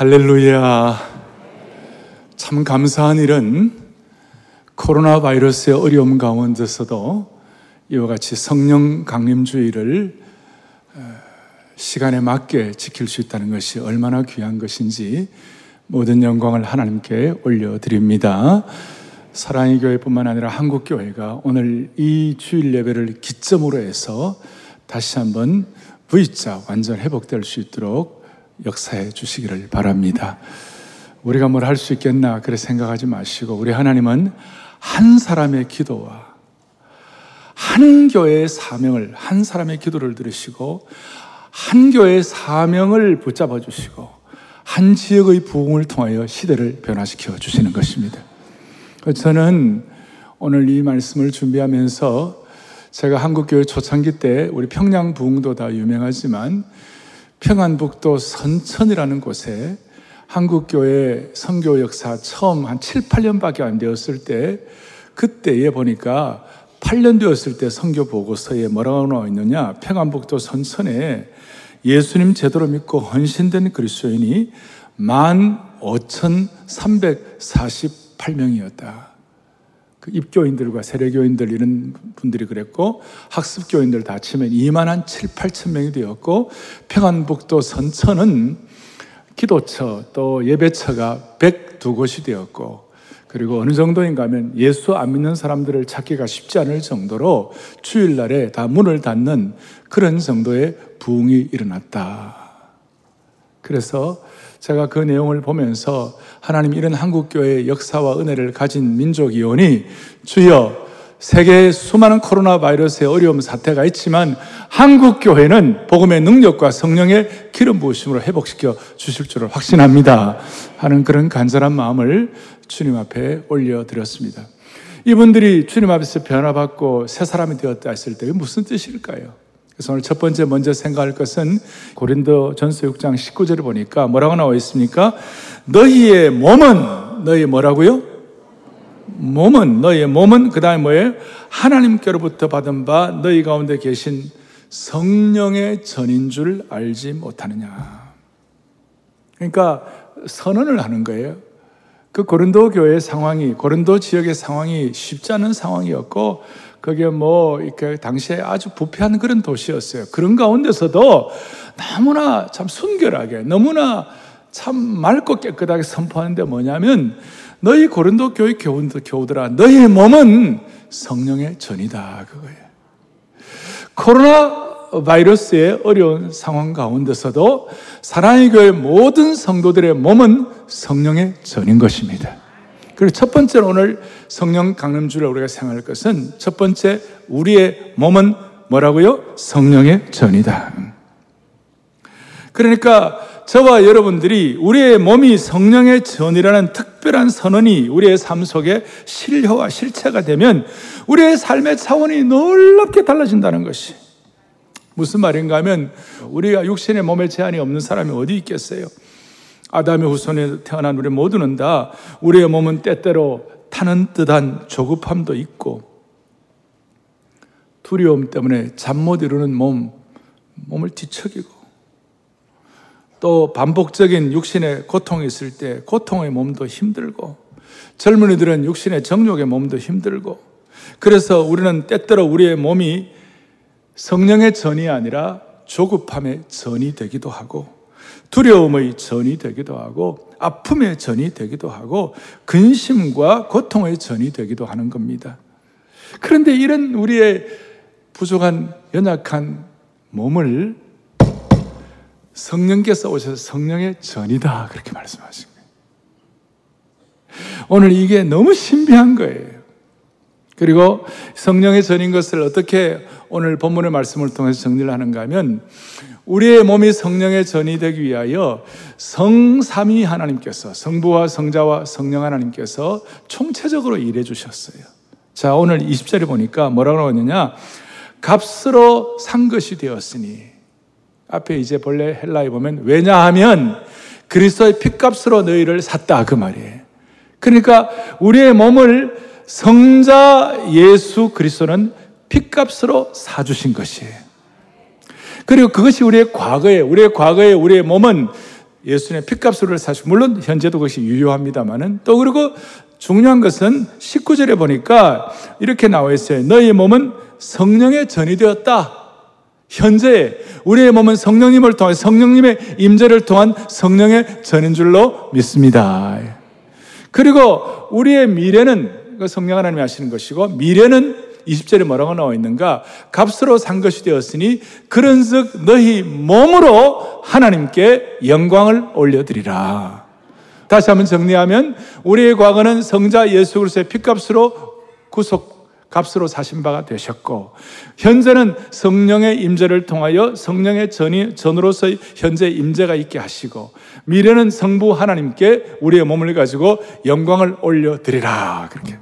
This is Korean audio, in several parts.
할렐루야. 참 감사한 일은 코로나 바이러스의 어려움 가운데서도 이와 같이 성령 강림주의를 어, 시간에 맞게 지킬 수 있다는 것이 얼마나 귀한 것인지 모든 영광을 하나님께 올려드립니다. 사랑의 교회뿐만 아니라 한국 교회가 오늘 이 주일 예배를 기점으로 해서 다시 한번 V자 완전 회복될 수 있도록 역사해 주시기를 바랍니다. 우리가 뭘 할 수 있겠나 그래 생각하지 마시고 우리 하나님은 한 사람의 기도와 한 교회의 사명을 한 사람의 기도를 들으시고 한 교회의 사명을 붙잡아 주시고 한 지역의 부흥을 통하여 시대를 변화시켜 주시는 것입니다. 저는 오늘 이 말씀을 준비하면서 제가 한국교회 초창기 때 우리 평양 부흥도 다 유명하지만 평안북도 선천이라는 곳에 한국교회 선교 역사 처음 한 7, 8년밖에 안 되었을 때 그때에 보니까 8년 되었을 때 선교 보고서에 뭐라고 나와 있느냐 평안북도 선천에 예수님 제대로 믿고 헌신된 그리스도인이 15,348명이었다. 그 입교인들과 세례교인들 이런 분들이 그랬고 학습교인들 다 치면 2만 한 7, 8천 명이 되었고 평안북도 선천은 기도처 또 예배처가 102곳이 되었고 그리고 어느 정도인가 하면 예수 안 믿는 사람들을 찾기가 쉽지 않을 정도로 주일날에 다 문을 닫는 그런 정도의 부흥이 일어났다. 그래서 제가 그 내용을 보면서 하나님 이런 한국교회의 역사와 은혜를 가진 민족이오니 주여 세계의 수많은 코로나 바이러스의 어려움 사태가 있지만 한국 교회는 복음의 능력과 성령의 기름 부으심으로 회복시켜 주실 줄을 확신합니다. 하는 그런 간절한 마음을 주님 앞에 올려 드렸습니다. 이분들이 주님 앞에서 변화받고 새 사람이 되었다 했을 때 무슨 뜻일까요? 그래서 오늘 첫 번째 먼저 생각할 것은 고린도 전서 6장 19절을 보니까 뭐라고 나와 있습니까? 너희의 몸은 너희 뭐라고요? 몸은 너희의 몸은 그 다음에 뭐예요? 하나님께로부터 받은 바 너희 가운데 계신 성령의 전인 줄 알지 못하느냐. 그러니까 선언을 하는 거예요. 그 고린도 교회의 상황이 고린도 지역의 상황이 쉽지 않은 상황이었고 그게 뭐 이렇게 당시에 아주 부패한 그런 도시였어요. 그런 가운데서도 너무나 참 순결하게 너무나 참 맑고 깨끗하게 선포하는데 뭐냐면 너희 고린도 교회 교우들, 교우들아 너희의 몸은 성령의 전이다 그거예요. 코로나 바이러스의 어려운 상황 가운데서도 사랑의 교회 모든 성도들의 몸은 성령의 전인 것입니다. 그리고 첫 번째로 오늘 성령 강림주를 우리가 생각할 것은 첫 번째 우리의 몸은 뭐라고요? 성령의 전이다. 그러니까 저와 여러분들이 우리의 몸이 성령의 전이라는 특별한 선언이 우리의 삶 속에 실효와 실체가 되면 우리의 삶의 차원이 놀랍게 달라진다는 것이 무슨 말인가 하면 우리가 육신의 몸에 제한이 없는 사람이 어디 있겠어요? 아담의 후손에 태어난 우리 모두는 다 우리의 몸은 때때로 타는 듯한 조급함도 있고 두려움 때문에 잠 못 이루는 몸, 몸을 뒤척이고 또 반복적인 육신의 고통이 있을 때 고통의 몸도 힘들고 젊은이들은 육신의 정욕의 몸도 힘들고 그래서 우리는 때때로 우리의 몸이 성령의 전이 아니라 조급함의 전이 되기도 하고 두려움의 전이 되기도 하고 아픔의 전이 되기도 하고 근심과 고통의 전이 되기도 하는 겁니다. 그런데 이런 우리의 부족한 연약한 몸을 성령께서 오셔서 성령의 전이다 그렇게 말씀하신 거예요. 오늘 이게 너무 신비한 거예요. 그리고 성령의 전인 것을 어떻게 오늘 본문의 말씀을 통해서 정리를 하는가 하면 우리의 몸이 성령의 전이 되기 위하여 성삼위 하나님께서 성부와 성자와 성령 하나님께서 총체적으로 일해 주셨어요. 자, 오늘 20절에 보니까 뭐라고 나왔느냐? 값으로 산 것이 되었으니 앞에 이제 본래 헬라에 보면 왜냐하면 그리스도의 핏값으로 너희를 샀다 그 말이에요. 그러니까 우리의 몸을 성자 예수 그리스도는 핏값으로 사주신 것이에요. 그리고 그것이 우리의 과거에, 우리의 과거에 우리의 몸은 예수님의 핏값으로 사시고 물론 현재도 그것이 유효합니다만은 또 그리고 중요한 것은 19절에 보니까 이렇게 나와 있어요. 너희 몸은 성령의 전이 되었다. 현재 우리의 몸은 성령님을 통한 성령님의 임재를 통한 성령의 전인 줄로 믿습니다. 그리고 우리의 미래는 성령 하나님이 하시는 것이고 미래는 20절에 뭐라고 나와 있는가? 값으로 산 것이 되었으니 그런 즉 너희 몸으로 하나님께 영광을 올려드리라. 다시 한번 정리하면 우리의 과거는 성자 예수 그리스도의 피값으로 구속 값으로 사신 바가 되셨고 현재는 성령의 임재를 통하여 성령의 전이 전으로서 현재 임재가 있게 하시고 미래는 성부 하나님께 우리의 몸을 가지고 영광을 올려 드리라 그렇게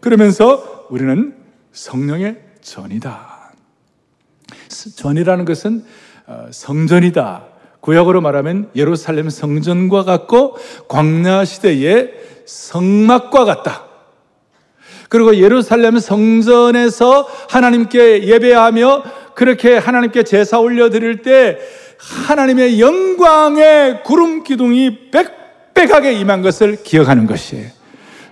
그러면서 우리는 성령의 전이다. 전이라는 것은 어, 성전이다. 구약으로 말하면 예루살렘 성전과 같고 광야 시대의 성막과 같다. 그리고 예루살렘 성전에서 하나님께 예배하며 그렇게 하나님께 제사 올려드릴 때 하나님의 영광의 구름 기둥이 빽빽하게 임한 것을 기억하는 것이에요.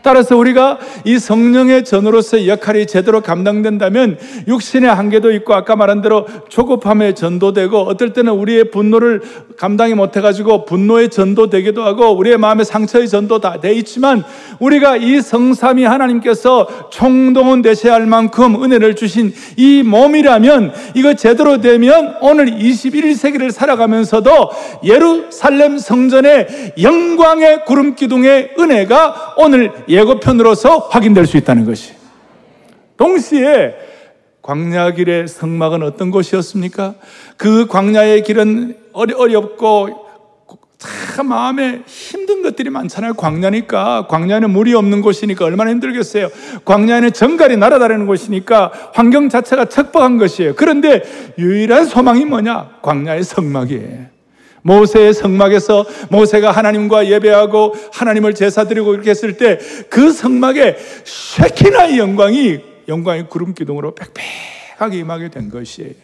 따라서 우리가 이 성령의 전으로서의 역할이 제대로 감당된다면 육신의 한계도 있고 아까 말한 대로 조급함에 전도되고 어떨 때는 우리의 분노를 감당이 못해가지고 분노의 전도되기도 하고 우리의 마음의 상처의 전도 다 돼 있지만 우리가 이 성삼이 하나님께서 총동원 되셔야 할 만큼 은혜를 주신 이 몸이라면 이거 제대로 되면 오늘 21세기를 살아가면서도 예루살렘 성전의 영광의 구름 기둥의 은혜가 오늘 예 고편으로서 확인될 수 있다는 것이. 동시에 광야길의 성막은 어떤 곳이었습니까? 그 광야의 길은 어렵고 참 마음에 힘든 것들이 많잖아요. 광야니까. 광야는 물이 없는 곳이니까 얼마나 힘들겠어요. 광야는 정갈이 날아다니는 곳이니까 환경 자체가 척박한 것이에요. 그런데 유일한 소망이 뭐냐? 광야의 성막이에요. 모세의 성막에서 모세가 하나님과 예배하고 하나님을 제사드리고 이렇게 했을 때 그 성막에 쉐키나의 영광이 영광의 구름 기둥으로 빽빽하게 임하게 된 것이에요.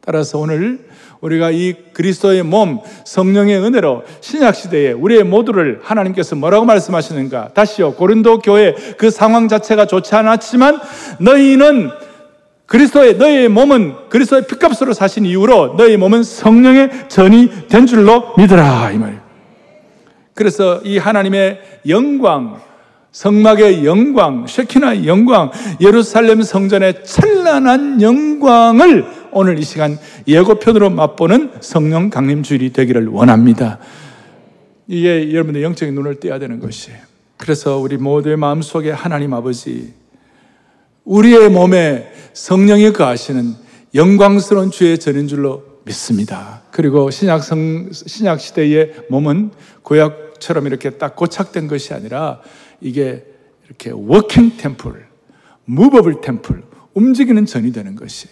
따라서 오늘 우리가 이 그리스도의 몸 성령의 은혜로 신약 시대에 우리의 모두를 하나님께서 뭐라고 말씀하시는가? 다시요. 고린도 교회 그 상황 자체가 좋지 않았지만 너희는 그리스도의 너희의 몸은 그리스도의 피값으로 사신 이후로 너희 몸은 성령의 전이 된 줄로 믿으라 이 말이에요. 그래서 이 하나님의 영광, 성막의 영광, 쉐키나의 영광, 예루살렘 성전의 찬란한 영광을 오늘 이 시간 예고편으로 맛보는 성령 강림 주일이 되기를 원합니다. 이게 여러분의 영적인 눈을 떼야 되는 것이에요. 그래서 우리 모두의 마음속에 하나님 아버지 우리의 몸에 성령이 거하시는 영광스러운 주의 전인 줄로 믿습니다. 그리고 신약 성, 신약 시대의 몸은 구약처럼 이렇게 딱 고착된 것이 아니라 이게 이렇게 walking temple, movable temple, 움직이는 전이 되는 것이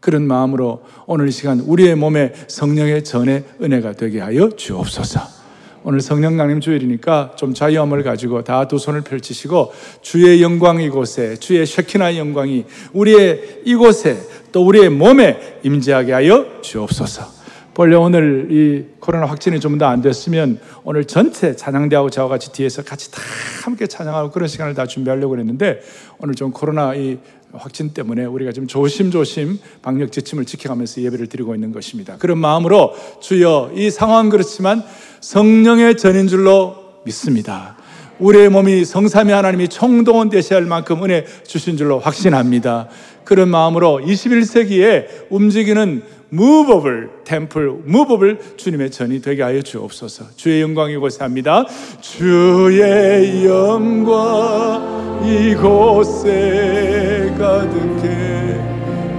그런 마음으로 오늘 이 시간 우리의 몸에 성령의 전의 은혜가 되게 하여 주옵소서. 오늘 성령 강림 주일이니까 좀 자유함을 가지고 다 두 손을 펼치시고 주의 영광 이곳에 주의 쉐키나 영광이 우리의 이곳에 또 우리의 몸에 임재하게 하여 주옵소서. 본래 오늘 이 코로나 확진이 좀 더 안 됐으면 오늘 전체 찬양대하고 저와 같이 뒤에서 같이 다 함께 찬양하고 그런 시간을 다 준비하려고 했는데 오늘 좀 코로나 이 확진 때문에 우리가 좀 조심조심 방역 지침을 지켜가면서 예배를 드리고 있는 것입니다. 그런 마음으로 주여 이 상황 그렇지만 성령의 전인 줄로 믿습니다. 우리의 몸이 성삼위 하나님이 총동원 되셔야 할 만큼 은혜 주신 줄로 확신합니다. 그런 마음으로 21세기에 움직이는 무법을 템플 무법을 주님의 전이 되게 하여 주옵소서. 주의 영광 이곳에 합니다. 주의 영광 이곳에 가득해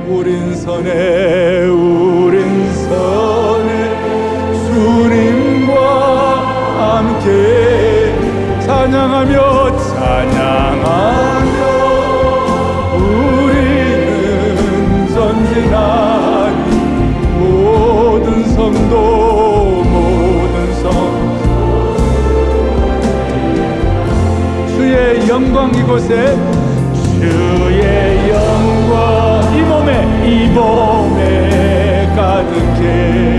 우린 선에 우린 함께 찬양하며 찬양하며 우리는 전진하니 모든 성도 모든 성. 주의 영광 이곳에 주의 영광 이 몸에 이 몸에 가득해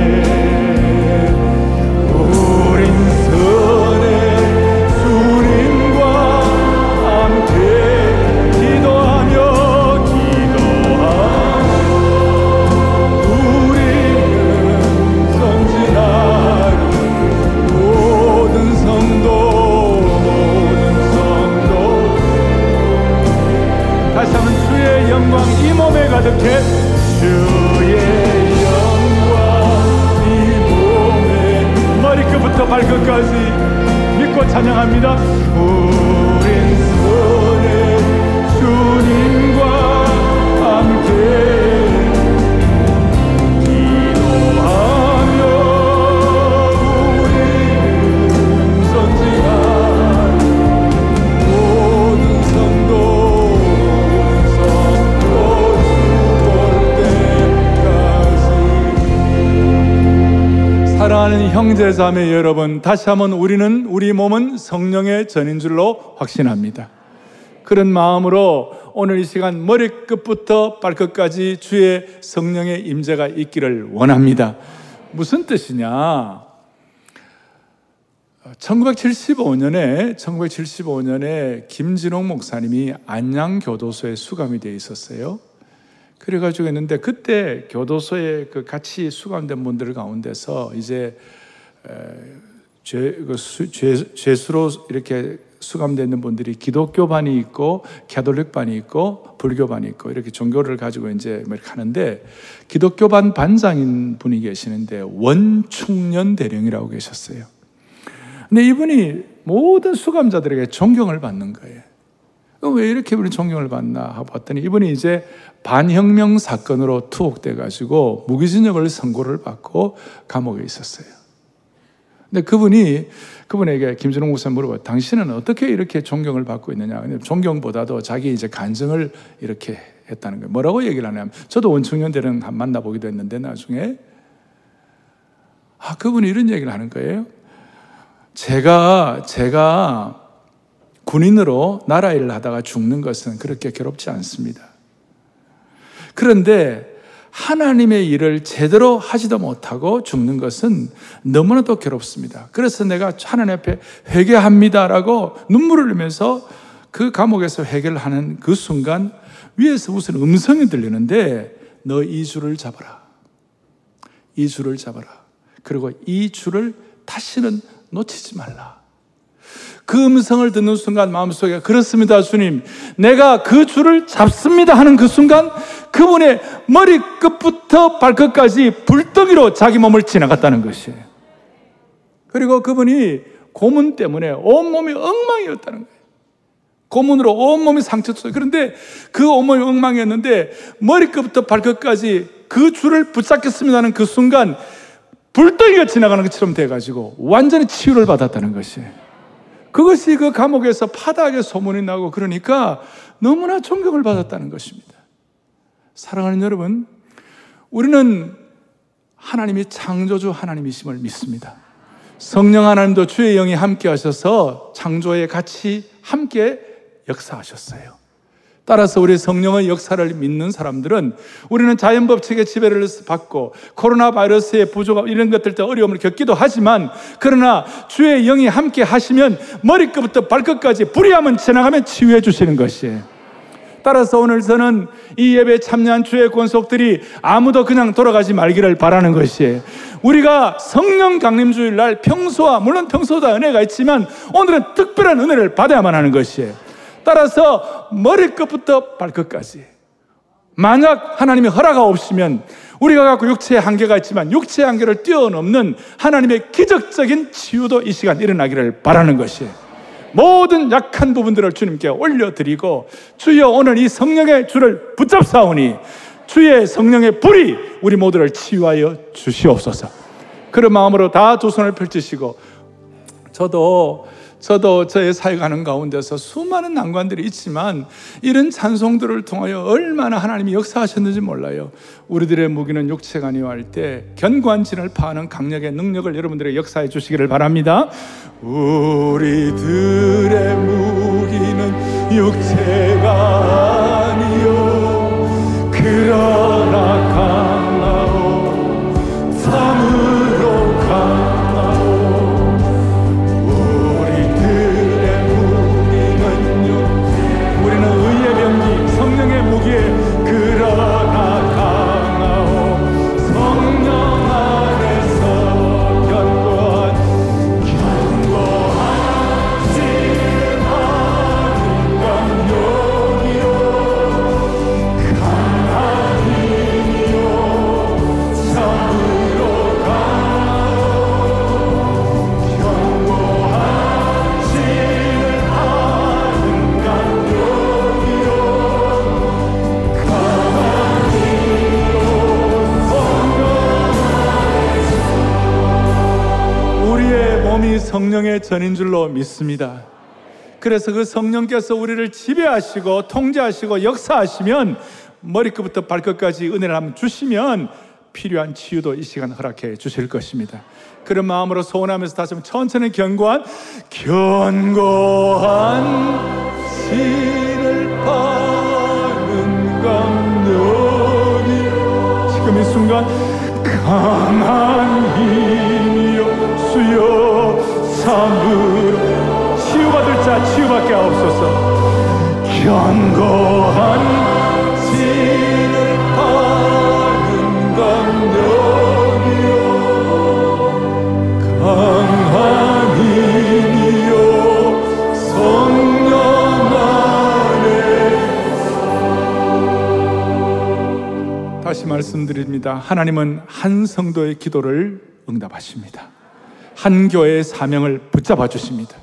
영광 이 몸에 가득해. 주의 영광 이 몸에. 머리끝부터 발끝까지 믿고 찬양합니다. 형제 자매 여러분, 다시 한번 우리는 우리 몸은 성령의 전인 줄로 확신합니다. 그런 마음으로 오늘 이 시간 머리끝부터 발끝까지 주의 성령의 임재가 있기를 원합니다. 무슨 뜻이냐? 1975년에 1975년에 김진홍 목사님이 안양 교도소에 수감이 되어 있었어요. 그래가지고 했는데 그때 교도소에 그 같이 수감된 분들 가운데서 이제 죄, 그 죄, 죄수로 이렇게 수감되는 분들이 기독교 반이 있고 캐톨릭 반이 있고 불교 반이 있고 이렇게 종교를 가지고 이제 뭐 이렇게 하는데 기독교 반 반장인 분이 계시는데 원충년 대령이라고 계셨어요. 근데 이분이 모든 수감자들에게 존경을 받는 거예요. 왜 이렇게 우리 존경을 받나 하고 봤더니 이분이 이제 반혁명 사건으로 투옥돼 가지고 무기징역을 선고를 받고 감옥에 있었어요. 근데 그분이 그분에게 김준호 목사님 물어봐 당신은 어떻게 이렇게 존경을 받고 있느냐? 존경보다도 자기 이제 간증을 이렇게 했다는 거예요. 뭐라고 얘기를 하냐면 저도 원청년들은 한 만나보기도 했는데 나중에 아 그분이 이런 얘기를 하는 거예요. 제가 제가 군인으로 나라 일을 하다가 죽는 것은 그렇게 괴롭지 않습니다. 그런데 하나님의 일을 제대로 하지도 못하고 죽는 것은 너무나도 괴롭습니다. 그래서 내가 하나님 앞에 회개합니다라고 눈물을 흘리면서 그 감옥에서 회개를 하는 그 순간 위에서 무슨 음성이 들리는데 너 이 줄을 잡아라. 이 줄을 잡아라. 그리고 이 줄을 다시는 놓치지 말라. 그 음성을 듣는 순간 마음속에 그렇습니다, 주님. 내가 그 줄을 잡습니다 하는 그 순간 그분의 머리끝부터 발끝까지 불덩이로 자기 몸을 지나갔다는 것이에요. 그리고 그분이 고문 때문에 온몸이 엉망이었다는 거예요. 고문으로 온몸이 상처였어요. 그런데 그 온몸이 엉망이었는데 머리끝부터 발끝까지 그 줄을 붙잡겠습니다 하는 그 순간 불덩이가 지나가는 것처럼 돼가지고 완전히 치유를 받았다는 것이에요. 그것이 그 감옥에서 파닥에 소문이 나고 그러니까 너무나 존경을 받았다는 것입니다. 사랑하는 여러분, 우리는 하나님이 창조주 하나님이심을 믿습니다. 성령 하나님도 주의 영이 함께 하셔서 창조에 같이 함께 역사하셨어요. 따라서 우리 성령의 역사를 믿는 사람들은 우리는 자연 법칙의 지배를 받고 코로나 바이러스의 부조가 이런 것들 때 어려움을 겪기도 하지만 그러나 주의 영이 함께 하시면 머리끝부터 발끝까지 불이하면 지나가면 치유해 주시는 것이에요. 따라서 오늘 저는 이 예배에 참여한 주의 권속들이 아무도 그냥 돌아가지 말기를 바라는 것이에요. 우리가 성령 강림 주일 날 평소와 물론 평소다 은혜가 있지만 오늘은 특별한 은혜를 받아야만 하는 것이에요. 따라서 머리끝부터 발끝까지. 만약 하나님의 허락 없으면 우리가 갖고 육체의 한계가 있지만 육체의 한계를 뛰어넘는 하나님의 기적적인 치유도 이 시간 일어나기를 바라는 것이에요. 모든 약한 부분들을 주님께 올려드리고 주여 오늘 이 성령의 줄을 붙잡사오니 주의 성령의 불이 우리 모두를 치유하여 주시옵소서. 그런 마음으로 다 두 손을 펼치시고 저도 저도 저의 사역하는 가운데서 수많은 난관들이 있지만 이런 찬송들을 통하여 얼마나 하나님이 역사하셨는지 몰라요. 우리들의 무기는 육체가 아니오 할때 견고한 진을 파는 강력의 능력을 여러분들의 역사해 주시기를 바랍니다. 우리들의 무기는 육체가 온전히 성령의 전인 줄로 믿습니다. 그래서 그 성령께서 우리를 지배하시고 통제하시고 역사하시면 머리끝부터 발끝까지 은혜를 한번 주시면 필요한 치유도 이 시간 허락해 주실 것입니다. 그런 마음으로 소원하면서 다시 한번 천천히 견고한 견고한 신을 파는 감독이 지금 이 순간 강한 힘 수여 삼으로 치유받을 자 치유받게 하옵소서 견고한 신을 파는 감독이여 강한 힘이여 성령 안에 다시 말씀드립니다. 하나님은 한 성도의 기도를 응답하십니다. 한 교회의 사명을 붙잡아 주십니다.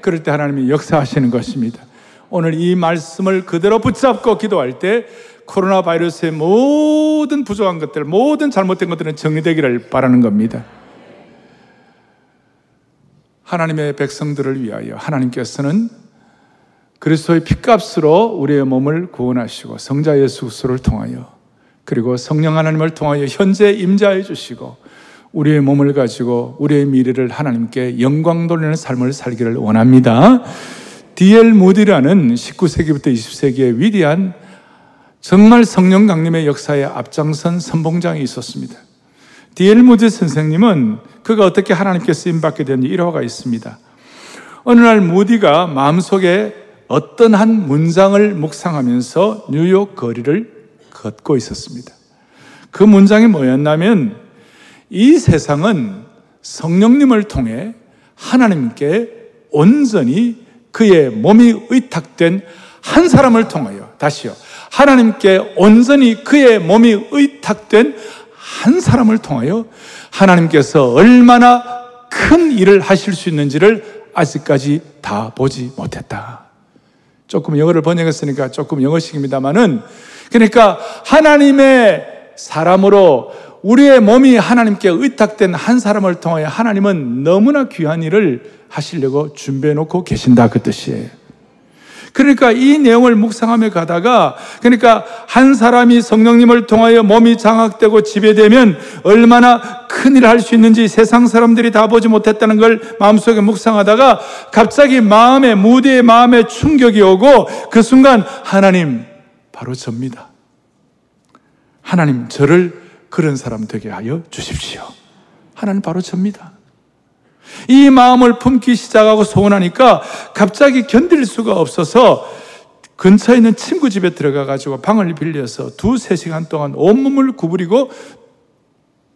그럴 때 하나님이 역사하시는 것입니다. 오늘 이 말씀을 그대로 붙잡고 기도할 때 코로나 바이러스의 모든 부족한 것들, 모든 잘못된 것들은 정리되기를 바라는 겁니다. 하나님의 백성들을 위하여 하나님께서는 그리스도의 피값으로 우리의 몸을 구원하시고 성자 예수 그리스도를 통하여 그리고 성령 하나님을 통하여 현재 임자해 주시고 우리의 몸을 가지고 우리의 미래를 하나님께 영광 돌리는 삶을 살기를 원합니다. D.L. 무디라는 19세기부터 20세기의 위대한 정말 성령 강림의 역사에 앞장선 선봉장이 있었습니다. D.L. 무디 선생님은 그가 어떻게 하나님께 쓰임 받게 되는지 일화가 있습니다. 어느 날 무디가 마음속에 어떤 한 문장을 묵상하면서 뉴욕 거리를 걷고 있었습니다. 그 문장이 뭐였냐면 이 세상은 성령님을 통해 하나님께 온전히 그의 몸이 의탁된 한 사람을 통하여 다시요. 하나님께 온전히 그의 몸이 의탁된 한 사람을 통하여 하나님께서 얼마나 큰 일을 하실 수 있는지를 아직까지 다 보지 못했다. 조금 영어를 번역했으니까 조금 영어식입니다만은 그러니까 하나님의 사람으로 우리의 몸이 하나님께 의탁된 한 사람을 통하여 하나님은 너무나 귀한 일을 하시려고 준비해 놓고 계신다 그 뜻이에요. 그러니까 이 내용을 묵상하며 가다가 그러니까 한 사람이 성령님을 통하여 몸이 장악되고 지배되면 얼마나 큰일을 할수 있는지 세상 사람들이 다 보지 못했다는 걸 마음속에 묵상하다가 갑자기 마음에 무대의 마음에 충격이 오고 그 순간 하나님 바로 접니다. 하나님 저를 그런 사람 되게 하여 주십시오. 하나님 바로 접니다. 이 마음을 품기 시작하고 소원하니까 갑자기 견딜 수가 없어서 근처에 있는 친구 집에 들어가 가지고 방을 빌려서 두세 시간 동안 온몸을 구부리고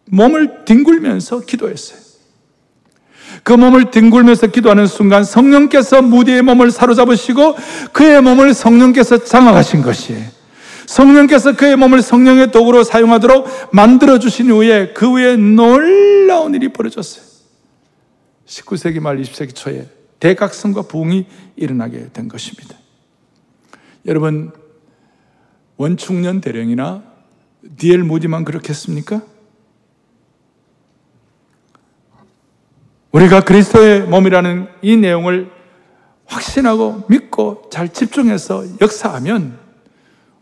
몸을 뒹굴면서 기도했어요. 그 몸을 뒹굴면서 기도하는 순간 성령께서 무대의 몸을 사로잡으시고 그의 몸을 성령께서 장악하신 것이에요. 성령께서 그의 몸을 성령의 도구로 사용하도록 만들어 주신 후에 그 후에 놀라운 일이 벌어졌어요. 19세기 말 20세기 초에 대각성과 부흥이 일어나게 된 것입니다. 여러분, 원충년 대령이나 디엘 무디만 그렇겠습니까? 우리가 그리스도의 몸이라는 이 내용을 확신하고 믿고 잘 집중해서 역사하면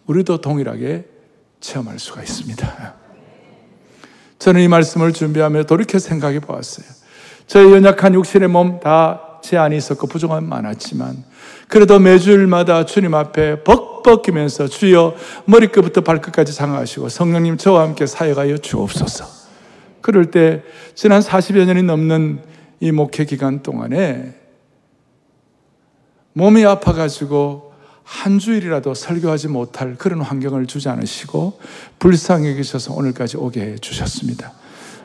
우리도 동일하게 체험할 수가 있습니다. 저는 이 말씀을 준비하며 돌이켜 생각해 보았어요. 저의 연약한 육신의 몸 다 제한이 있었고 부족함 많았지만 그래도 매주일마다 주님 앞에 벅벅이면서 주여 머리끝부터 발끝까지 장하시고 성령님 저와 함께 사역하여 주옵소서. 그럴 때 지난 40여 년이 넘는 이 목회 기간 동안에 몸이 아파가지고 한 주일이라도 설교하지 못할 그런 환경을 주지 않으시고 불쌍히 계셔서 오늘까지 오게 해 주셨습니다.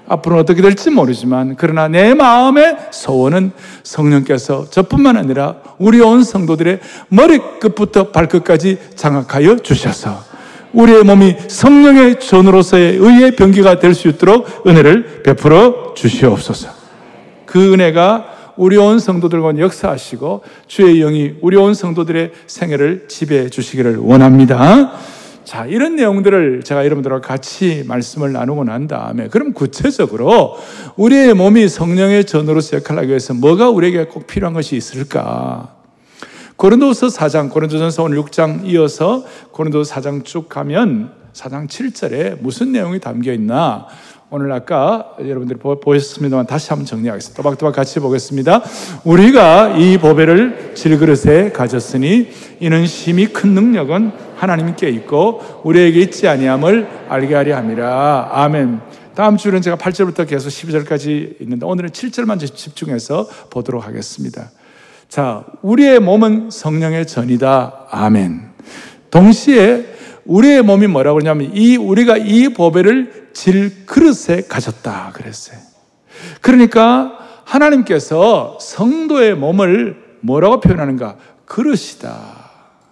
앞으로 어떻게 될지 모르지만 그러나 내 마음의 소원은 성령께서 저뿐만 아니라 우리 온 성도들의 머리끝부터 발끝까지 장악하여 주셔서 우리의 몸이 성령의 전으로서의 의의 병기가 될 수 있도록 은혜를 베풀어 주시옵소서. 그 은혜가 우리 온 성도들과 역사하시고 주의 영이 우리 온 성도들의 생애를 지배해 주시기를 원합니다. 자, 이런 내용들을 제가 여러분들과 같이 말씀을 나누고 난 다음에, 그럼 구체적으로 우리의 몸이 성령의 전으로서 역할을 하기 위해서 뭐가 우리에게 꼭 필요한 것이 있을까? 고린도서 4장, 고린도전서 오늘 6장 이어서 고린도서 4장 쭉 가면 4장 7절에 무슨 내용이 담겨 있나? 오늘 아까 여러분들이 보셨습니다만 다시 한번 정리하겠습니다. 또박또박 같이 보겠습니다. 우리가 이 보배를 질그릇에 가졌으니 이는 심히 큰 능력은 하나님께 있고 우리에게 있지 아니함을 알게 하려 함이라. 아멘. 다음 주는 제가 8절부터 계속 12절까지 있는데 오늘은 7절만 집중해서 보도록 하겠습니다. 자, 우리의 몸은 성령의 전이다. 아멘. 동시에 우리의 몸이 뭐라고 그러냐면 이 우리가 이 보배를 질 그릇에 가졌다 그랬어요. 그러니까 하나님께서 성도의 몸을 뭐라고 표현하는가? 그릇이다.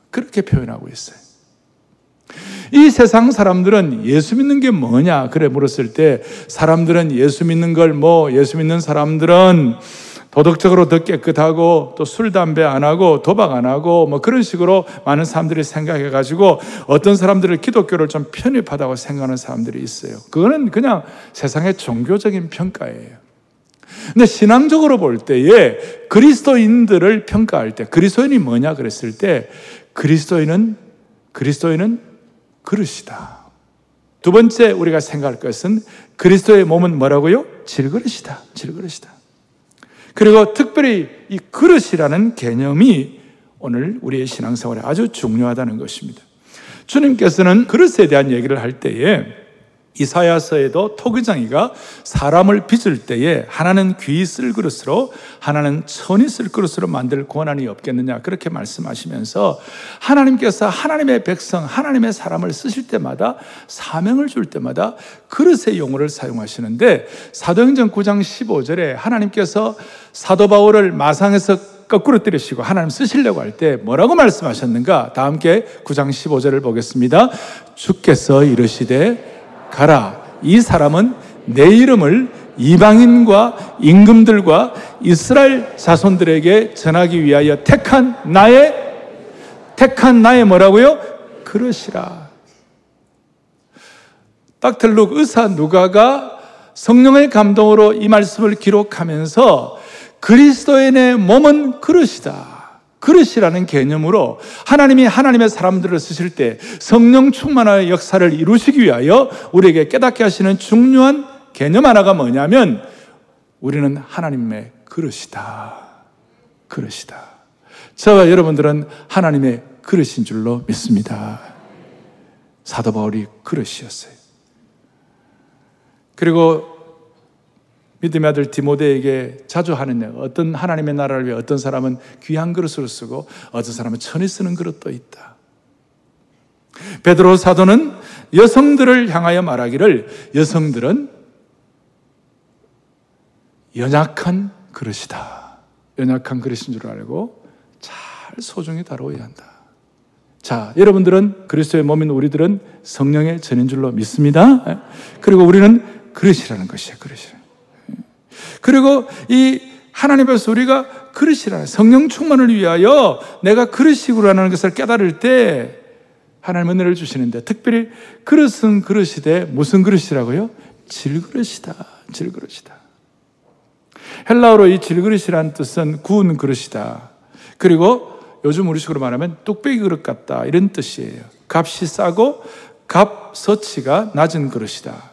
그렇게 표현하고 있어요. 이 세상 사람들은 예수 믿는 게 뭐냐? 그래 물었을 때 사람들은 예수 믿는 걸 뭐 예수 믿는 사람들은 도덕적으로 더 깨끗하고 또 술, 담배 안 하고 도박 안 하고 뭐 그런 식으로 많은 사람들이 생각해 가지고 어떤 사람들을 기독교를 좀 편입하다고 생각하는 사람들이 있어요. 그거는 그냥 세상의 종교적인 평가예요. 근데 신앙적으로 볼 때에 그리스도인들을 평가할 때 그리스도인이 뭐냐 그랬을 때 그리스도인은 그리스도인은 그릇이다. 두 번째 우리가 생각할 것은 그리스도의 몸은 뭐라고요? 질그릇이다. 질그릇이다. 그리고 특별히 이 그릇이라는 개념이 오늘 우리의 신앙생활에 아주 중요하다는 것입니다. 주님께서는 그릇에 대한 얘기를 할 때에 이사야서에도 토기장이가 사람을 빚을 때에 하나는 귀 쓸 그릇으로 하나는 천이 쓸 그릇으로 만들 권한이 없겠느냐 그렇게 말씀하시면서 하나님께서 하나님의 백성 하나님의 사람을 쓰실 때마다 사명을 줄 때마다 그릇의 용어를 사용하시는데 사도행전 9장 15절에 하나님께서 사도 바울을 마상에서 거꾸로 때리시고 하나님 쓰시려고 할 때 뭐라고 말씀하셨는가? 다 함께 9장 15절을 보겠습니다. 주께서 이르시되 가라. 이 사람은 내 이름을 이방인과 임금들과 이스라엘 자손들에게 전하기 위하여 택한 나의 택한 나의 뭐라고요? 그릇이라. 닥터룩 의사 누가가 성령의 감동으로 이 말씀을 기록하면서 그리스도인의 몸은 그릇이다. 그릇이라는 개념으로 하나님이 하나님의 사람들을 쓰실 때 성령 충만의 역사를 이루시기 위하여 우리에게 깨닫게 하시는 중요한 개념 하나가 뭐냐면 우리는 하나님의 그릇이다. 그릇이다. 저와 여러분들은 하나님의 그릇인 줄로 믿습니다. 사도 바울이 그릇이었어요. 그리고 믿음의 아들 디모데에게 자주 하는 얘기 어떤 하나님의 나라를 위해 어떤 사람은 귀한 그릇으로 쓰고 어떤 사람은 천이 쓰는 그릇도 있다. 베드로 사도는 여성들을 향하여 말하기를 여성들은 연약한 그릇이다. 연약한 그릇인 줄 알고 잘 소중히 다뤄야 한다. 자, 여러분들은 그리스도의 몸인 우리들은 성령의 전인 줄로 믿습니다. 그리고 우리는 그릇이라는 것이에요. 그릇이. 그리고 이 하나님 앞에서 우리가 그릇이라 성령 충만을 위하여 내가 그릇이구라는 것을 깨달을 때 하나님 은혜를 주시는데 특별히 그릇은 그릇이되 무슨 그릇이라고요? 질그릇이다. 질그릇이다. 헬라어로 이 질그릇이란 뜻은 구운 그릇이다. 그리고 요즘 우리식으로 말하면 뚝배기 그릇 같다. 이런 뜻이에요. 값이 싸고 값 서치가 낮은 그릇이다.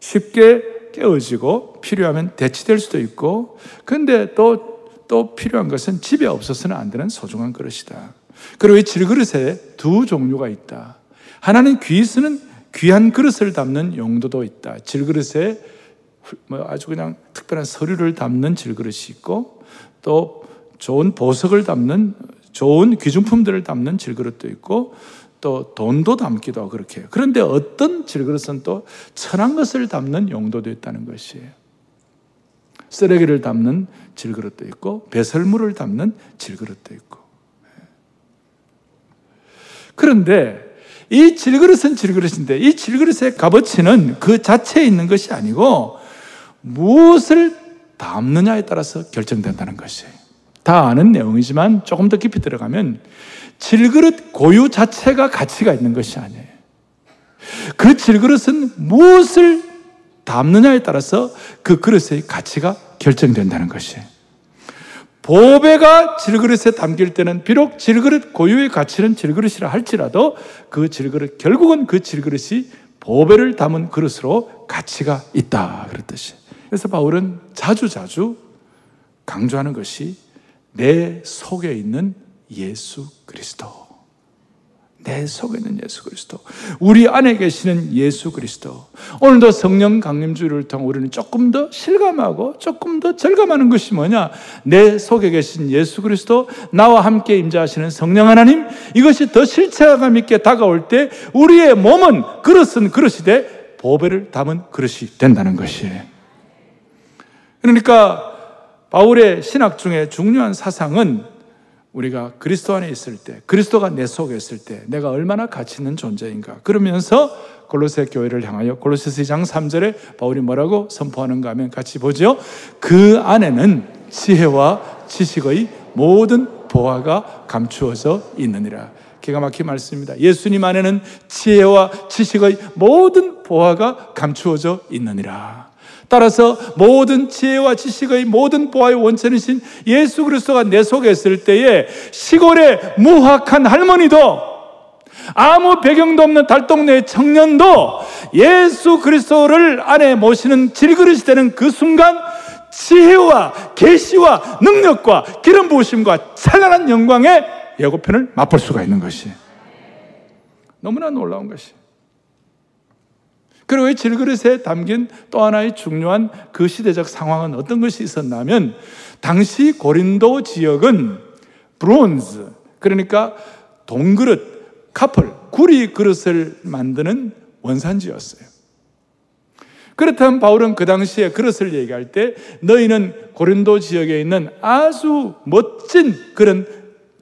쉽게 깨어지고 필요하면 대치될 수도 있고 근데 또, 또 필요한 것은 집에 없어서는 안 되는 소중한 그릇이다. 그리고 이 질그릇에 두 종류가 있다. 하나는 귀 쓰는 귀한 그릇을 담는 용도도 있다. 질그릇에 뭐 아주 그냥 특별한 서류를 담는 질그릇이 있고 또 좋은 보석을 담는 좋은 귀중품들을 담는 질그릇도 있고 또 돈도 담기도 그렇게 해요. 그런데 어떤 질그릇은 또 천한 것을 담는 용도도 있다는 것이에요. 쓰레기를 담는 질그릇도 있고 배설물을 담는 질그릇도 있고. 그런데 이 질그릇은 질그릇인데 이 질그릇의 값어치는 그 자체에 있는 것이 아니고 무엇을 담느냐에 따라서 결정된다는 것이에요. 다 아는 내용이지만 조금 더 깊이 들어가면 질그릇 고유 자체가 가치가 있는 것이 아니에요. 그 질그릇은 무엇을 담느냐에 따라서 그 그릇의 가치가 결정된다는 것이에요. 보배가 질그릇에 담길 때는 비록 질그릇 고유의 가치는 질그릇이라 할지라도 그 질그릇 결국은 그 질그릇이 보배를 담은 그릇으로 가치가 있다 그랬듯이. 그래서 바울은 자주 자주 강조하는 것이 내 속에 있는 예수 그리스도. 내 속에 있는 예수 그리스도. 우리 안에 계시는 예수 그리스도. 오늘도 성령 강림주의를 통해 우리는 조금 더 실감하고 조금 더 절감하는 것이 뭐냐? 내 속에 계신 예수 그리스도, 나와 함께 임재하시는 성령 하나님, 이것이 더 실체감 있게 다가올 때 우리의 몸은 그릇은 그릇이 돼 보배를 담은 그릇이 된다는 것이에요. 그러니까 바울의 신학 중에 중요한 사상은 우리가 그리스도 안에 있을 때, 그리스도가 내 속에 있을 때 내가 얼마나 가치 있는 존재인가. 그러면서 골로새 교회를 향하여 골로새서 2장 3절에 바울이 뭐라고 선포하는가 하면 같이 보죠. 그 안에는 지혜와 지식의 모든 보화가 감추어져 있느니라. 기가 막힌 말씀입니다. 예수님 안에는 지혜와 지식의 모든 보화가 감추어져 있느니라. 따라서 모든 지혜와 지식의 모든 보아의 원천이신 예수 그리스도가 내 속에 있을 때에 시골의 무학한 할머니도 아무 배경도 없는 달동네 청년도 예수 그리스도를 안에 모시는 질그릇이 되는 그 순간 지혜와 계시와 능력과 기름 부으심과 찬란한 영광의 예고편을 맛볼 수가 있는 것이 너무나 놀라운 것이 그리고 이 질그릇에 담긴 또 하나의 중요한 그 시대적 상황은 어떤 것이 있었냐면 당시 고린도 지역은 브론즈 그러니까 동그릇, 카플, 구리 그릇을 만드는 원산지였어요. 그렇다면 바울은 그 당시에 그릇을 얘기할 때 너희는 고린도 지역에 있는 아주 멋진 그런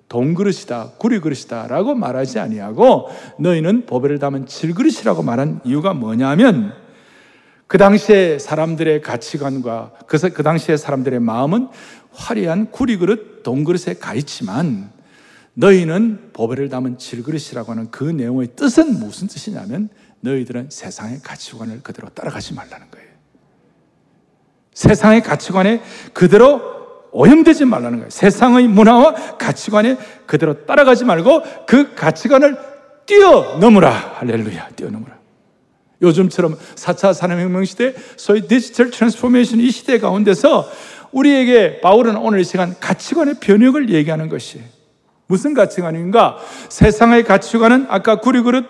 동그릇이다, 구리그릇이다 라고 말하지 아니하고 너희는 보배를 담은 질그릇이라고 말한 이유가 뭐냐면 그 당시에 사람들의 가치관과 그, 그 당시에 사람들의 마음은 화려한 구리그릇, 동그릇에 가 있지만 너희는 보배를 담은 질그릇이라고 하는 그 내용의 뜻은 무슨 뜻이냐면 너희들은 세상의 가치관을 그대로 따라가지 말라는 거예요. 세상의 가치관에 그대로 오염되지 말라는 거예요. 세상의 문화와 가치관에 그대로 따라가지 말고 그 가치관을 뛰어넘으라. 할렐루야. 뛰어넘으라. 요즘처럼 4차 산업혁명 시대, 소위 digital transformation 이 시대 가운데서 우리에게 바울은 오늘 이 시간 가치관의 변혁을 얘기하는 것이 무슨 가치관인가? 세상의 가치관은 아까 구리그릇,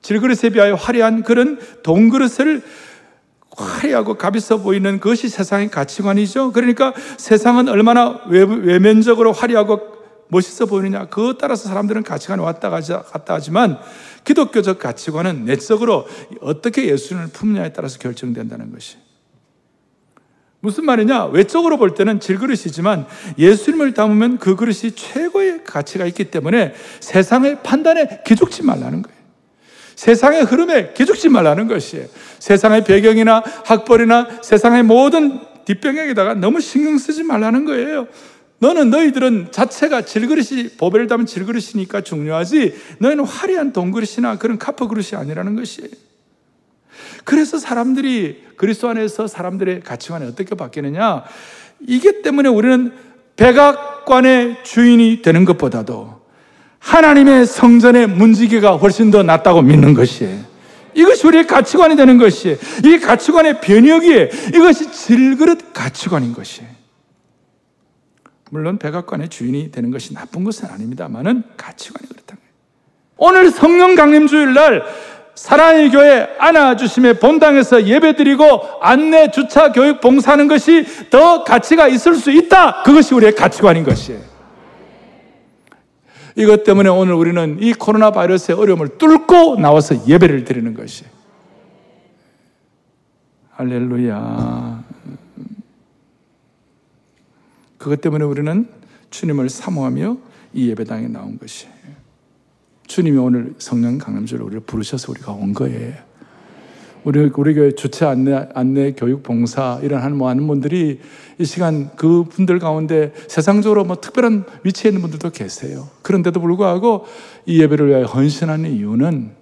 질그릇에 비하여 화려한 그런 동그릇을 화려하고 값있어 보이는 것이 세상의 가치관이죠. 그러니까 세상은 얼마나 외면적으로 화려하고 멋있어 보이느냐. 그것 따라서 사람들은 가치관이 왔다 갔다 하지만 기독교적 가치관은 내적으로 어떻게 예수님을 품느냐에 따라서 결정된다는 것이. 무슨 말이냐? 외적으로 볼 때는 질그릇이지만 예수님을 담으면 그 그릇이 최고의 가치가 있기 때문에 세상의 판단에 기죽지 말라는 거예요. 세상의 흐름에 기죽지 말라는 것이에요. 세상의 배경이나 학벌이나 세상의 모든 뒷배경에다가 너무 신경 쓰지 말라는 거예요. 너는 너희들은 자체가 질그릇이 보배를 담은 질그릇이니까 중요하지 너희는 화려한 동그릇이나 그런 카퍼 그릇이 아니라는 것이에요. 그래서 사람들이 그리스도 안에서 사람들의 가치관이 어떻게 바뀌느냐? 이게 때문에 우리는 백악관의 주인이 되는 것보다도 하나님의 성전의 문지기가 훨씬 더 낫다고 믿는 것이에요. 이것이 우리의 가치관이 되는 것이에요. 이 가치관의 변혁이 이것이 질그릇 가치관인 것이에요. 물론 백악관의 주인이 되는 것이 나쁜 것은 아닙니다만은 가치관이 그렇다. 오늘 성령 강림 주일날 사랑의 교회 안아주심의 본당에서 예배드리고 안내 주차 교육 봉사하는 것이 더 가치가 있을 수 있다. 그것이 우리의 가치관인 것이에요. 이것 때문에 오늘 우리는 이 코로나 바이러스의 어려움을 뚫고 나와서 예배를 드리는 것이. 할렐루야. 그것 때문에 우리는 주님을 사모하며 이 예배당에 나온 것이. 주님이 오늘 성령 강림주를 우리를 부르셔서 우리가 온 거예요. 우리 우리 교회 주최 안내 안내 교육 봉사 이런 하는 뭐 하는 분들이 이 시간 그 분들 가운데 세상적으로 뭐 특별한 위치에 있는 분들도 계세요. 그런데도 불구하고 이 예배를 위하여 헌신하는 이유는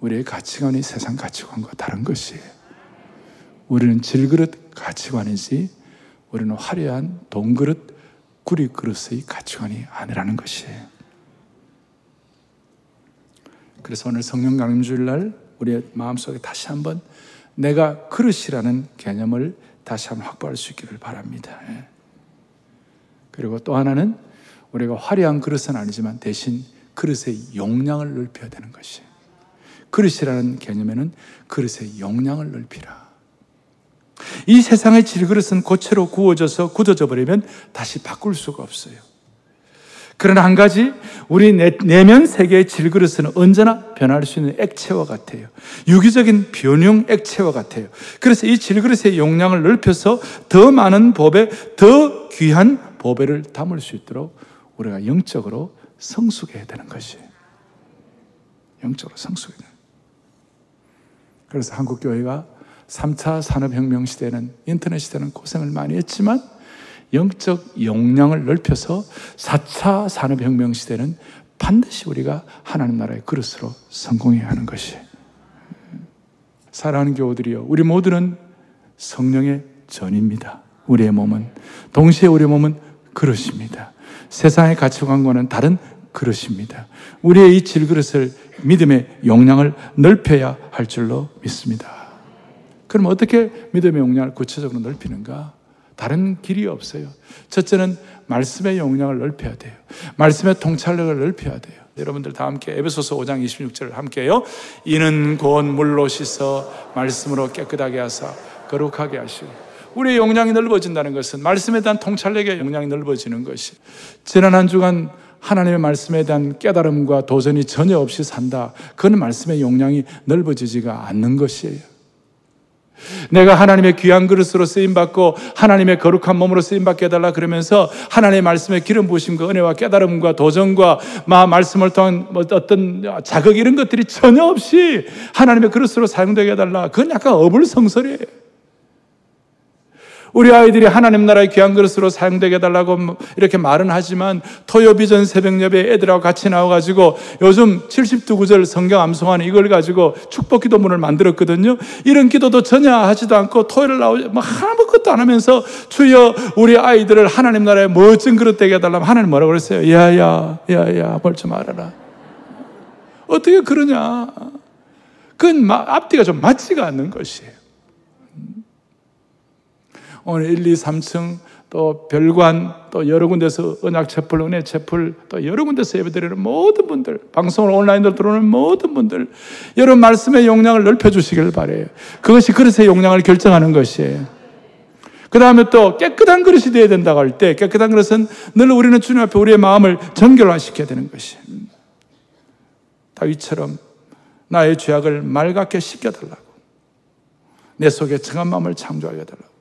우리의 가치관이 세상 가치관과 다른 것이에요. 우리는 질그릇 가치관이지 우리는 화려한 동그릇 구리 그릇의 가치관이 아니라는 것이에요. 그래서 오늘 성령 강림 주일 날 우리의 마음속에 다시 한번 내가 그릇이라는 개념을 다시 한번 확보할 수 있기를 바랍니다. 예. 그리고 또 하나는 우리가 화려한 그릇은 아니지만 대신 그릇의 용량을 넓혀야 되는 것이 그릇이라는 개념에는 그릇의 용량을 넓히라. 이 세상의 질그릇은 고체로 구워져서 굳어져 버리면 다시 바꿀 수가 없어요. 그러나 한 가지 우리 내면 세계의 질그릇은 언제나 변할 수 있는 액체와 같아요. 유기적인 변형 액체와 같아요. 그래서 이 질그릇의 용량을 넓혀서 더 많은 법에 더 귀한 보배를 담을 수 있도록 우리가 영적으로 성숙해야 되는 것이에요. 영적으로 성숙해야 돼요. 그래서 한국 교회가 3차 산업혁명 시대는 인터넷 시대는 고생을 많이 했지만 영적 역량을 넓혀서 4차 산업혁명 시대는 반드시 우리가 하나님 나라의 그릇으로 성공해야 하는 것이. 사랑하는 교우들이요. 우리 모두는 성령의 전입니다. 우리의 몸은. 동시에 우리의 몸은 그릇입니다. 세상의 가치관과는 다른 그릇입니다. 우리의 이 질그릇을 믿음의 용량을 넓혀야 할 줄로 믿습니다. 그럼 어떻게 믿음의 용량을 구체적으로 넓히는가? 다른 길이 없어요. 첫째는 말씀의 용량을 넓혀야 돼요. 말씀의 통찰력을 넓혀야 돼요. 여러분들 다 함께 에베소서 5장 26절 함께요. 이는 곧 물로 씻어 말씀으로 깨끗하게 하사 거룩하게 하시고 우리의 용량이 넓어진다는 것은 말씀에 대한 통찰력의 용량이 넓어지는 것이 지난 한 주간 하나님의 말씀에 대한 깨달음과 도전이 전혀 없이 산다. 그건 말씀의 용량이 넓어지지가 않는 것이에요. 내가 하나님의 귀한 그릇으로 쓰임 받고 하나님의 거룩한 몸으로 쓰임 받게 해달라 그러면서 하나님의 말씀의 기름 부심과 은혜와 깨달음과 도전과 마 말씀을 통한 뭐 어떤 자극 이런 것들이 전혀 없이 하나님의 그릇으로 사용되게 해달라. 그건 약간 어불성설이에요. 우리 아이들이 하나님 나라의 귀한 그릇으로 사용되게 해달라고 뭐 이렇게 말은 하지만 토요 비전 새벽 예배 애들하고 같이 나와가지고 요즘 72구절 성경 암송하는 이걸 가지고 축복 기도문을 만들었거든요. 이런 기도도 전혀 하지도 않고 토요일 나오지, 뭐 아무것도 안 하면서 주여 우리 아이들을 하나님 나라의 멋진 그릇 되게 해달라면 하나님 뭐라고 그랬어요? 야야, 야야, 뭘좀 알아라. 어떻게 그러냐. 그건 앞뒤가 좀 맞지가 않는 것이에요. 오늘 1, 2, 3층 또 별관 또 여러 군데서 은약 채플, 은혜 채플 또 여러 군데서 예배드리는 모든 분들 방송을 온라인으로 들어오는 모든 분들 여러분 말씀의 용량을 넓혀 주시길 바래요. 그것이 그릇의 용량을 결정하는 것이에요. 그 다음에 또 깨끗한 그릇이 되어야 된다고 할 때 깨끗한 그릇은 늘 우리는 주님 앞에 우리의 마음을 정결화시켜야 되는 것이 다윗처럼 나의 죄악을 맑게 씻겨달라고 내 속에 정한 마음을 창조하게 해달라고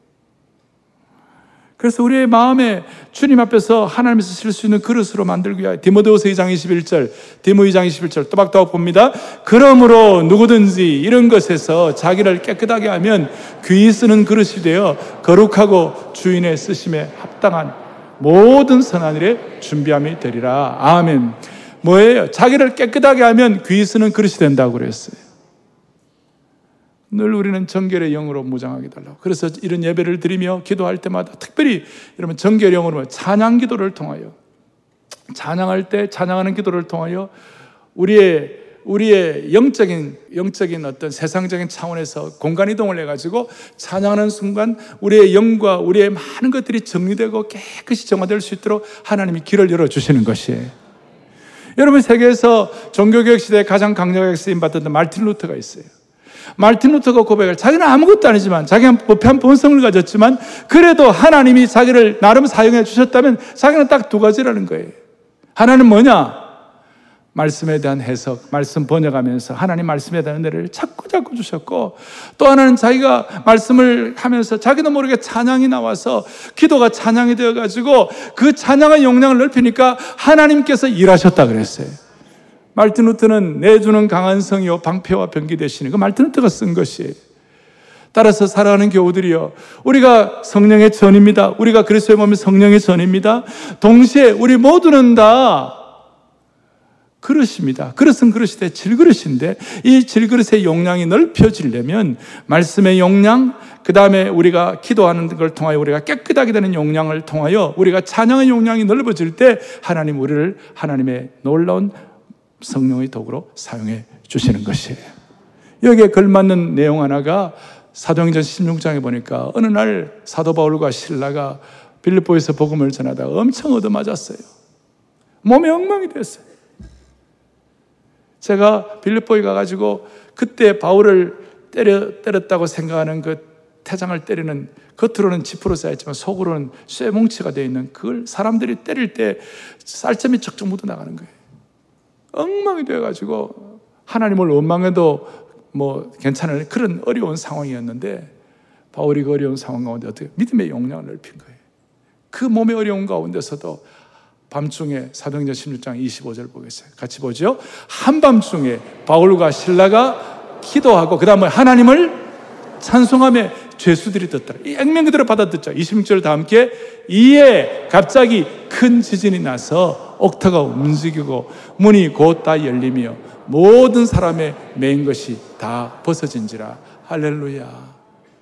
그래서 우리의 마음에 주님 앞에서 하나님에서 쓸 수 있는 그릇으로 만들기 위하여 디모데후서 2장 21절, 디모 2장 21절 또박또박 봅니다. 그러므로 누구든지 이런 것에서 자기를 깨끗하게 하면 귀히 쓰는 그릇이 되어 거룩하고 주인의 쓰심에 합당한 모든 선한 일에 준비함이 되리라. 아멘. 뭐예요? 자기를 깨끗하게 하면 귀히 쓰는 그릇이 된다고 그랬어요. 늘 우리는 정결의 영으로 무장하게 달라고. 그래서 이런 예배를 드리며 기도할 때마다 특별히 여러분 정결 영으로 찬양 기도를 통하여 찬양할 때 찬양하는 기도를 통하여 우리의 우리의 영적인 영적인 어떤 세상적인 차원에서 공간 이동을 해 가지고 찬양하는 순간 우리의 영과 우리의 많은 것들이 정리되고 깨끗이 정화될 수 있도록 하나님이 길을 열어 주시는 것이에요. 여러분 세계에서 종교개혁 시대에 가장 강력하게 쓰임 받던 말틴 루터가 있어요. 말틴 루터가 고백을 자기는 아무것도 아니지만 자기는 법한 본성을 가졌지만 그래도 하나님이 자기를 나름 사용해 주셨다면 자기는 딱 두 가지라는 거예요. 하나는 뭐냐? 말씀에 대한 해석, 말씀 번역하면서 하나님 말씀에 대한 은혜를 자꾸 자꾸 주셨고 또 하나는 자기가 말씀을 하면서 자기도 모르게 찬양이 나와서 기도가 찬양이 되어 가지고 그 찬양의 용량을 넓히니까 하나님께서 일하셨다 그랬어요. 말틴 루터는 내주는 강한 성이요 방패와 병기 되시는 그 말틴 루터가 쓴 것이에요. 따라서 살아가는 교우들이요. 우리가 성령의 전입니다. 우리가 그리스도의 몸이 성령의 전입니다. 동시에 우리 모두는 다 그릇입니다. 그릇은 그릇이되 질그릇인데 이 질그릇의 용량이 넓혀지려면 말씀의 용량, 그 다음에 우리가 기도하는 걸 통하여 우리가 깨끗하게 되는 용량을 통하여 우리가 찬양의 용량이 넓어질 때 하나님 우리를 하나님의 놀라운 성령의 도구로 사용해 주시는 것이에요. 여기에 걸맞는 내용 하나가 사도행전 16장에 보니까 어느 날 사도 바울과 신라가 빌립보에서 복음을 전하다가 엄청 얻어맞았어요. 몸이 엉망이 됐어요. 제가 빌립보에 가가지고 그때 바울을 때려, 때렸다고 생각하는 그 태장을 때리는 겉으로는 지프로 쌓였지만 속으로는 쇠뭉치가 되어 있는 그걸 사람들이 때릴 때 쌀점이 쩍쩍 묻어 나가는 거예요. 엉망이 되어가지고 하나님을 원망해도 뭐 괜찮을 그런 어려운 상황이었는데 바울이 그 어려운 상황 가운데 어떻게 믿음의 용량을 넓힌 거예요. 그 몸의 어려운 가운데서도 밤중에 사도행전 16장 25절 보겠어요. 같이 보죠. 한밤중에 바울과 신라가 기도하고 그 다음에 하나님을 찬송하며 죄수들이 듣더라. 이 액면 그대로 받아듣죠. 26절 다 함께 이에 갑자기 큰 지진이 나서 옥터가 움직이고 문이 곧 다 열리며 모든 사람의 맨 것이 다 벗어진지라. 할렐루야.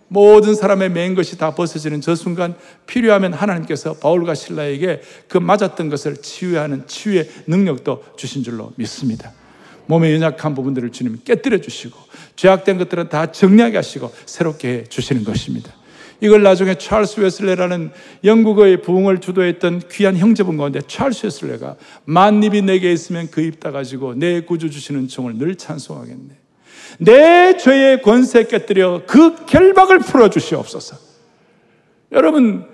모든 사람의 맨 것이 다 벗어지는 저 순간 필요하면 하나님께서 바울과 신라에게 그 맞았던 것을 치유하는 치유의 능력도 주신 줄로 믿습니다. 몸의 연약한 부분들을 주님 깨뜨려 주시고 죄악된 것들은 다 정리하게 하시고 새롭게 해 주시는 것입니다. 이걸 나중에 찰스 웨슬레라는 영국의 부흥을 주도했던 귀한 형제분 가운데 찰스 웨슬레가 만 입이 내게 있으면 그입 닫아지고 내 구주 주시는 종을 늘 찬송하겠네. 내 죄의 권세 깨뜨려 그 결박을 풀어 주시옵소서. 여러분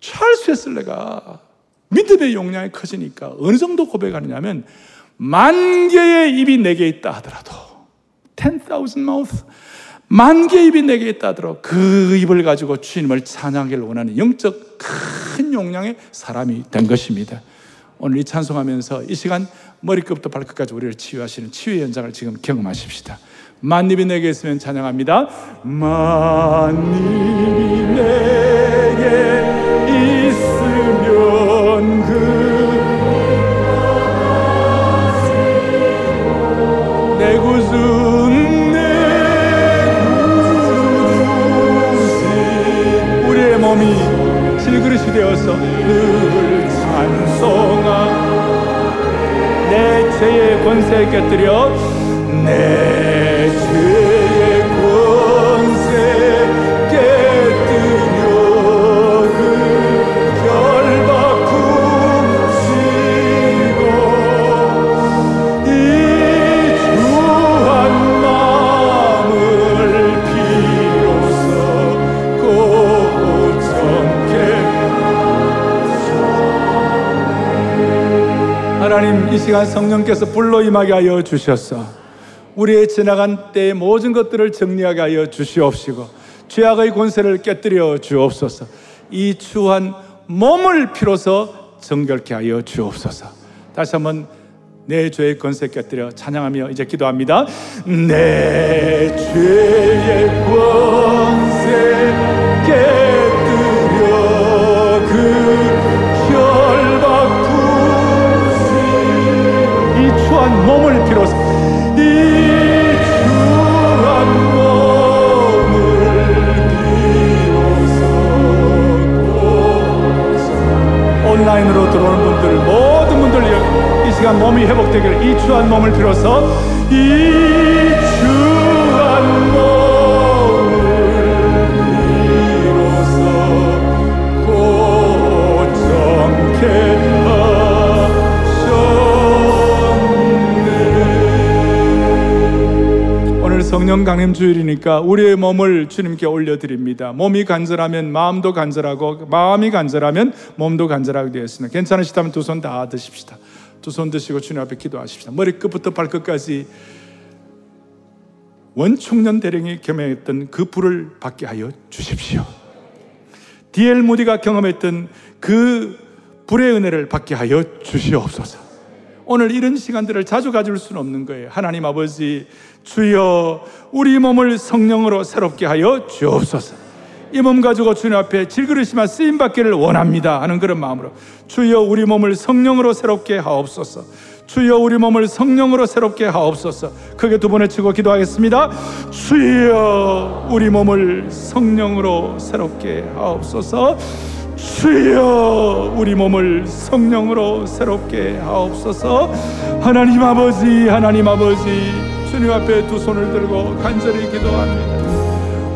찰스 웨슬레가 믿음의 용량이 커지니까 어느 정도 고백하느냐면 만 개의 입이 내게 있다 하더라도 10,000 mouth 만 개의 입이 내게 있다 하더라도 그 입을 가지고 주님을 찬양하기를 원하는 영적 큰 용량의 사람이 된 것입니다. 오늘 이 찬송하면서 이 시간 머리끝부터 발끝까지 우리를 치유하시는 치유의 현장을 지금 경험하십시다. 만입이 내게 있으면 찬양합니다. 만입이 내 깨뜨려 시간 성령께서 불로 임하게 하여 주셨어. 우리의 지나간 때의 모든 것들을 정리하게 하여 주시옵시고 죄악의 권세를 깨뜨려 주옵소서. 이 추한 몸을 피로서 정결케 하여 주옵소서. 다시 한번 내 죄의 권세 깨뜨려 찬양하며 이제 기도합니다. 내 죄의 권세 깨 강림 주일이니까 우리의 몸을 주님께 올려드립니다. 몸이 간절하면 마음도 간절하고 마음이 간절하면 몸도 간절하게 되었습니다. 괜찮으시다면 두 손 다 드십시다. 두 손 드시고 주님 앞에 기도하십시다. 머리끝부터 발끝까지 원총년 대령이 경험했던 그 불을 받게 하여 주십시오. 디엘 무디가 경험했던 그 불의 은혜를 받게 하여 주시옵소서. 오늘 이런 시간들을 자주 가질 수는 없는 거예요. 하나님 아버지, 주여 우리 몸을 성령으로 새롭게 하여 주옵소서. 이 몸 가지고 주님 앞에 질그릇이만 쓰임 받기를 원합니다 하는 그런 마음으로 주여 우리 몸을 성령으로 새롭게 하옵소서. 주여 우리 몸을 성령으로 새롭게 하옵소서. 크게 두 번에 치고 기도하겠습니다. 주여 우리 몸을 성령으로 새롭게 하옵소서. 주여 우리 몸을 성령으로 새롭게 하옵소서. 하나님 아버지, 하나님 아버지, 주님 앞에 두 손을 들고 간절히 기도합니다.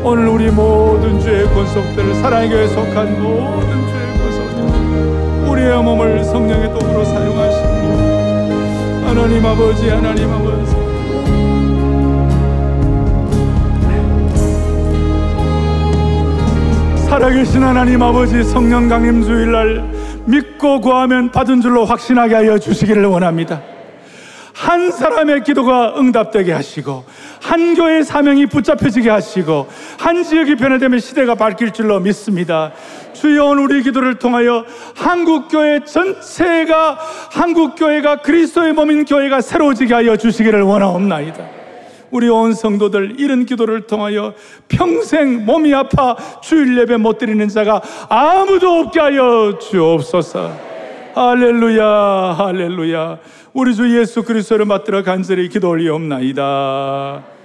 오늘 우리 모든 죄의 권속들, 사랑의 교회에 속한 모든 죄의 권속들, 우리의 몸을 성령의 도구로 사용하시고 하나님 아버지, 하나님 아버지. 살아계신 하나님 아버지 성령 강림 주일날 믿고 구하면 받은 줄로 확신하게 하여 주시기를 원합니다. 한 사람의 기도가 응답되게 하시고 한 교회의 사명이 붙잡혀지게 하시고 한 지역이 변화되면 시대가 바뀔 줄로 믿습니다. 주여 우리 기도를 통하여 한국 교회 전체가 한국 교회가 그리스도의 몸인 교회가 새로워지게 하여 주시기를 원하옵나이다. 우리 온 성도들 이런 기도를 통하여 평생 몸이 아파 주일 예배 못 드리는 자가 아무도 없게 하여 주옵소서. 할렐루야, 할렐루야. 우리 주 예수 그리스도를 맞들어 간절히 기도 올리옵나이다.